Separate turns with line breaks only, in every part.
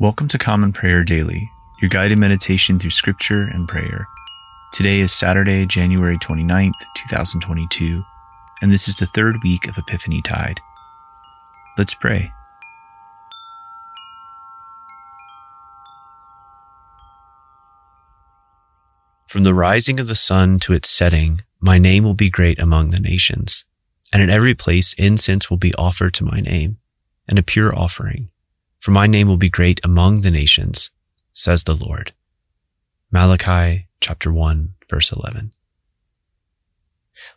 Welcome to Common Prayer Daily, your guided meditation through scripture and prayer. Today is Saturday, January 29th, 2022, and this is the third week of Epiphany Tide. Let's pray. From the rising of the sun to its setting, my name will be great among the nations, and in every place incense will be offered to my name, and a pure offering for my name will be great among the nations, says the Lord. Malachi chapter 1 verse 11.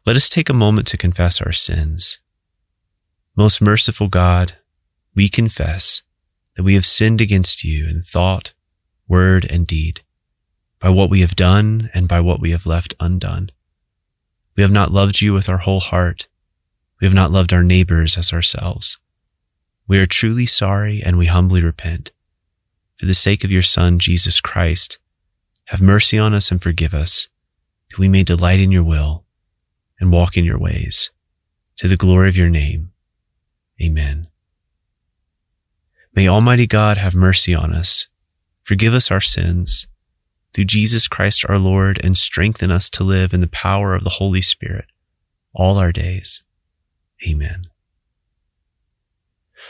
Let us take a moment to confess our sins. Most merciful God, we confess that we have sinned against you in thought, word, and deed, by what we have done and by what we have left undone. We have not loved you with our whole heart. We have not loved our neighbors as ourselves. We are truly sorry and we humbly repent. For the sake of your Son, Jesus Christ, have mercy on us and forgive us, that we may delight in your will and walk in your ways, to the glory of your name. Amen. May Almighty God have mercy on us, forgive us our sins, through Jesus Christ our Lord, and strengthen us to live in the power of the Holy Spirit all our days. Amen.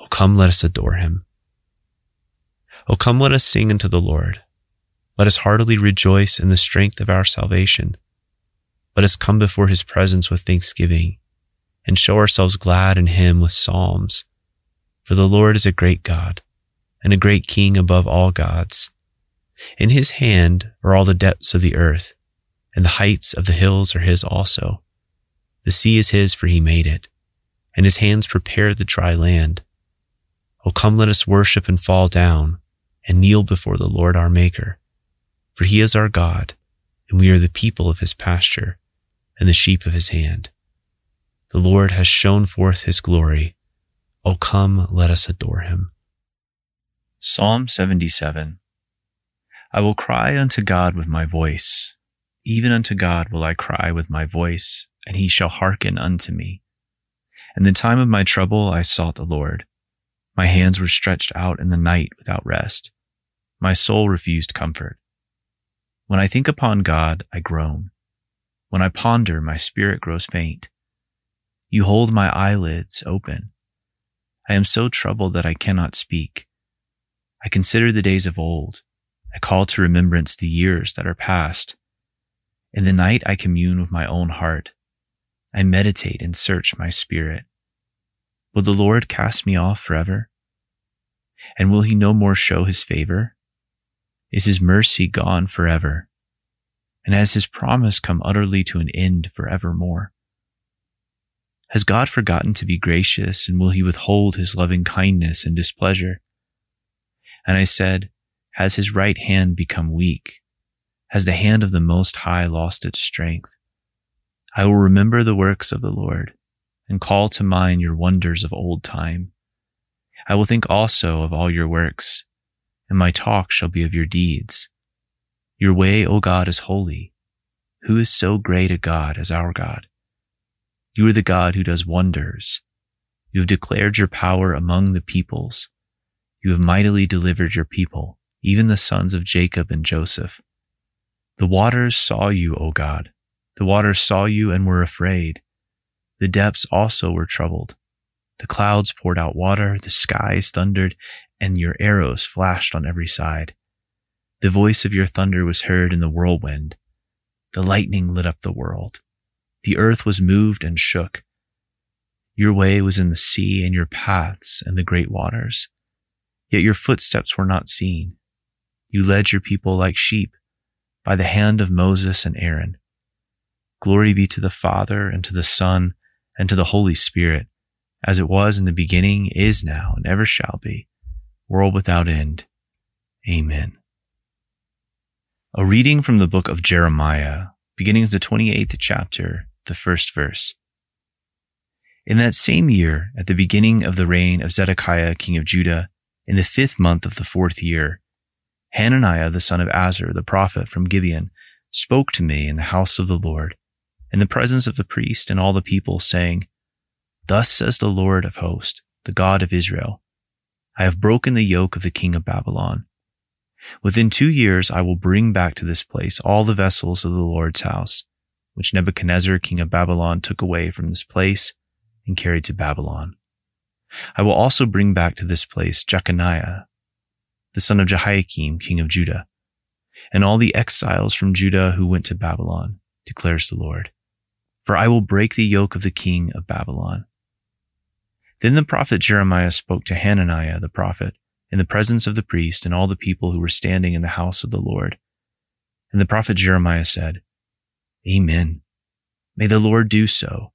O come, let us adore him. O come, let us sing unto the Lord. Let us heartily rejoice in the strength of our salvation. Let us come before his presence with thanksgiving and show ourselves glad in him with psalms. For the Lord is a great God and a great King above all gods. In his hand are all the depths of the earth, and the heights of the hills are his also. The sea is his, for he made it, and his hands prepared the dry land. Come, let us worship and fall down and kneel before the Lord our Maker. For he is our God, and we are the people of his pasture and the sheep of his hand. The Lord has shown forth his glory. Oh, come, let us adore him. Psalm 77 I will cry unto God with my voice. Even unto God will I cry with my voice, and he shall hearken unto me. In the time of my trouble I sought the Lord. My hands were stretched out in the night without rest. My soul refused comfort. When I think upon God, I groan. When I ponder, my spirit grows faint. You hold my eyelids open. I am so troubled that I cannot speak. I consider the days of old. I call to remembrance the years that are past. In the night I commune with my own heart. I meditate and search my spirit. Will the Lord cast me off forever? And will he no more show his favor? Is his mercy gone forever? And has his promise come utterly to an end forevermore? Has God forgotten to be gracious, and will he withhold his loving kindness and displeasure? And I said, Has his right hand become weak? Has the hand of the Most High lost its strength? I will remember the works of the Lord and call to mind your wonders of old time. I will think also of all your works, and my talk shall be of your deeds. Your way, O God, is holy. Who is so great a God as our God? You are the God who does wonders. You have declared your power among the peoples. You have mightily delivered your people, even the sons of Jacob and Joseph. The waters saw you, O God. The waters saw you and were afraid. The depths also were troubled. The clouds poured out water, the skies thundered, and your arrows flashed on every side. The voice of your thunder was heard in the whirlwind. The lightning lit up the world. The earth was moved and shook. Your way was in the sea and your paths and the great waters. Yet your footsteps were not seen. You led your people like sheep by the hand of Moses and Aaron. Glory be to the Father and to the Son and to the Holy Spirit, as it was in the beginning, is now, and ever shall be, world without end. Amen. A reading from the book of Jeremiah, beginning of the 28th chapter, the first verse. In that same year, at the beginning of the reign of Zedekiah, king of Judah, in the fifth month of the fourth year, Hananiah, the son of Azur, the prophet from Gibeon, spoke to me in the house of the Lord, in the presence of the priest and all the people, saying, Thus says the Lord of hosts, the God of Israel, I have broken the yoke of the king of Babylon Within two years, I will bring back to this place all the vessels of the Lord's house, which Nebuchadnezzar, king of Babylon, took away from this place and carried to Babylon. I will also bring back to this place Jeconiah, the son of Jehoiakim, king of Judah, and all the exiles from Judah who went to Babylon, declares the Lord. For I will break the yoke of the king of Babylon. Then the prophet Jeremiah spoke to Hananiah the prophet, in the presence of the priest and all the people who were standing in the house of the Lord. And the prophet Jeremiah said, Amen. May the Lord do so.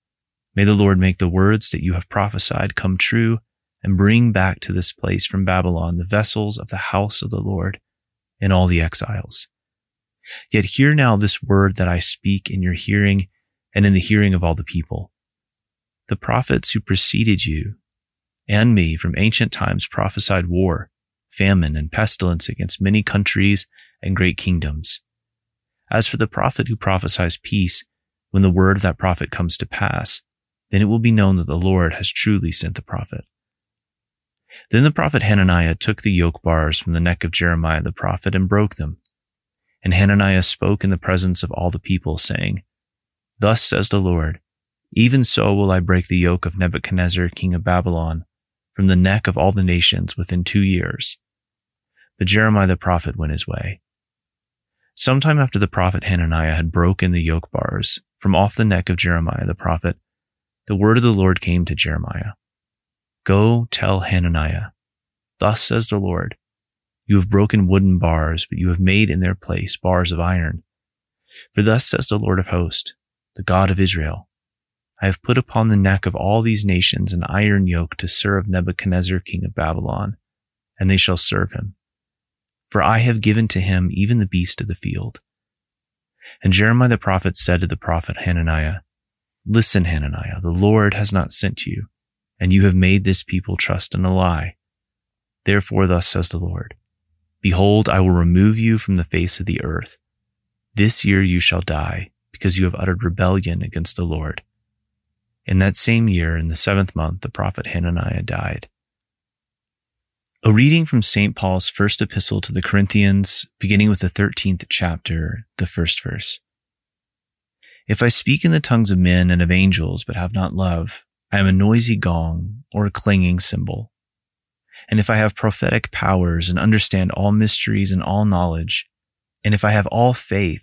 May the Lord make the words that you have prophesied come true and bring back to this place from Babylon the vessels of the house of the Lord and all the exiles. Yet hear now this word that I speak in your hearing and in the hearing of all the people. The prophets who preceded you and me from ancient times prophesied war, famine, and pestilence against many countries and great kingdoms. As for the prophet who prophesies peace, when the word of that prophet comes to pass, then it will be known that the Lord has truly sent the prophet. Then the prophet Hananiah took the yoke bars from the neck of Jeremiah the prophet and broke them. And Hananiah spoke in the presence of all the people, saying, Thus says the Lord, even so will I break the yoke of Nebuchadnezzar, king of Babylon, from the neck of all the nations within two years. But Jeremiah the prophet went his way. Sometime after the prophet Hananiah had broken the yoke bars from off the neck of Jeremiah the prophet, the word of the Lord came to Jeremiah. Go tell Hananiah, Thus says the Lord, You have broken wooden bars, but you have made in their place bars of iron. For thus says the Lord of hosts, the God of Israel, I have put upon the neck of all these nations an iron yoke to serve Nebuchadnezzar, king of Babylon, and they shall serve him. For I have given to him even the beast of the field. And Jeremiah the prophet said to the prophet Hananiah, Listen, Hananiah, the Lord has not sent you, and you have made this people trust in a lie. Therefore, thus says the Lord, Behold, I will remove you from the face of the earth. This year you shall die, because you have uttered rebellion against the Lord. In that same year, in the seventh month, the prophet Hananiah died. A reading from St. Paul's first epistle to the Corinthians, beginning with the 13th chapter, the first verse. If I speak in the tongues of men and of angels, but have not love, I am a noisy gong or a clanging cymbal. And if I have prophetic powers and understand all mysteries and all knowledge, and if I have all faith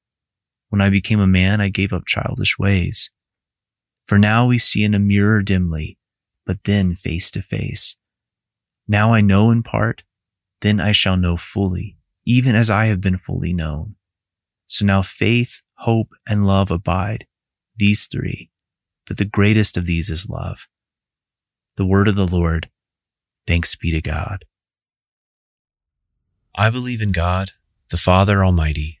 When I became a man, I gave up childish ways. For now we see in a mirror dimly, but then face to face. Now I know in part, then I shall know fully, even as I have been fully known. So now faith, hope, and love abide, these three, but the greatest of these is love. The word of the Lord. Thanks be to God. I believe in God, the Father Almighty,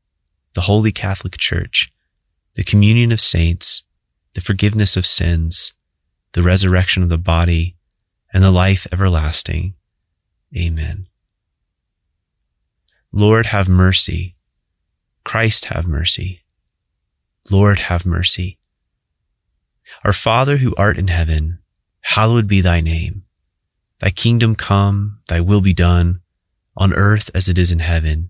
the Holy Catholic Church, the communion of saints, the forgiveness of sins, the resurrection of the body, and the life everlasting. Amen. Lord, have mercy. Christ, have mercy. Lord, have mercy. Our Father who art in heaven, hallowed be thy name. Thy kingdom come, thy will be done, on earth as it is in heaven.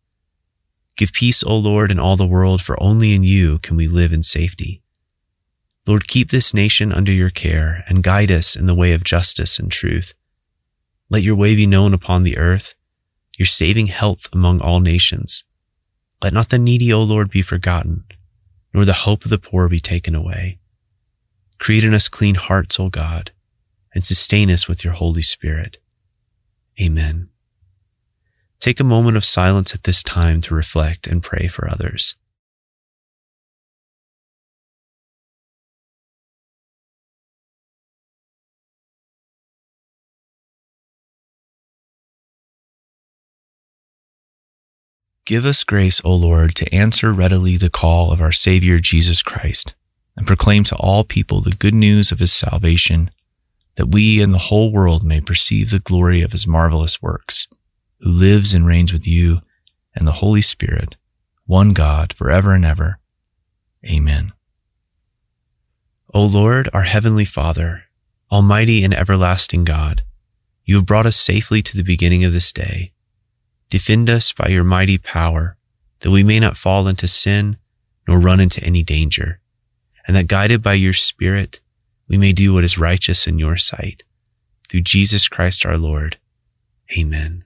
Give peace, O Lord, in all the world, for only in you can we live in safety. Lord, keep this nation under your care and guide us in the way of justice and truth. Let your way be known upon the earth, your saving health among all nations. Let not the needy, O Lord, be forgotten, nor the hope of the poor be taken away. Create in us clean hearts, O God, and sustain us with your Holy Spirit. Amen. Take a moment of silence at this time to reflect and pray for others. Give us grace, O Lord, to answer readily the call of our Savior Jesus Christ and proclaim to all people the good news of his salvation, that we and the whole world may perceive the glory of his marvelous works, who lives and reigns with you and the Holy Spirit, one God, forever and ever. Amen. O Lord, our heavenly Father, almighty and everlasting God, you have brought us safely to the beginning of this day. Defend us by your mighty power, that we may not fall into sin nor run into any danger and that guided by your Spirit, we may do what is righteous in your sight. Through Jesus Christ our Lord. Amen.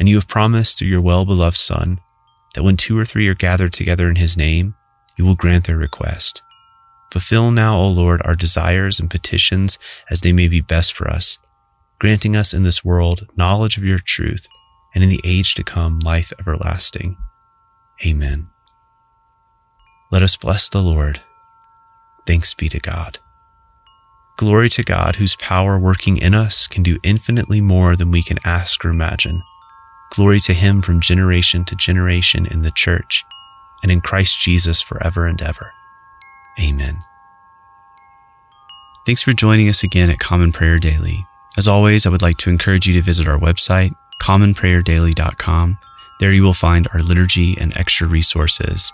And you have promised through your well beloved Son that when two or three are gathered together in his name, you will grant their request. Fulfill now, O Lord, our desires and petitions as they may be best for us, granting us in this world knowledge of your truth, and in the age to come life everlasting. Amen. Let us bless the Lord. Thanks be to God. Glory to God, whose power working in us can do infinitely more than we can ask or imagine. Glory to Him from generation to generation in the church and in Christ Jesus forever and ever. Amen. Thanks for joining us again at Common Prayer Daily. As always, I would like to encourage you to visit our website, commonprayerdaily.com. There you will find our liturgy and extra resources.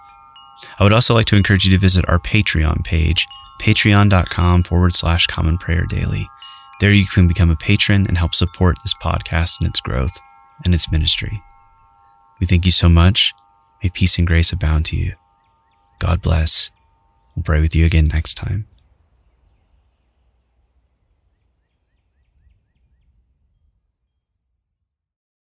I would also like to encourage you to visit our Patreon page, patreon.com forward slash common prayer daily. There you can become a patron and help support this podcast and its growth and its ministry. We thank you so much. May peace and grace abound to you. God bless. We'll pray with you again next time.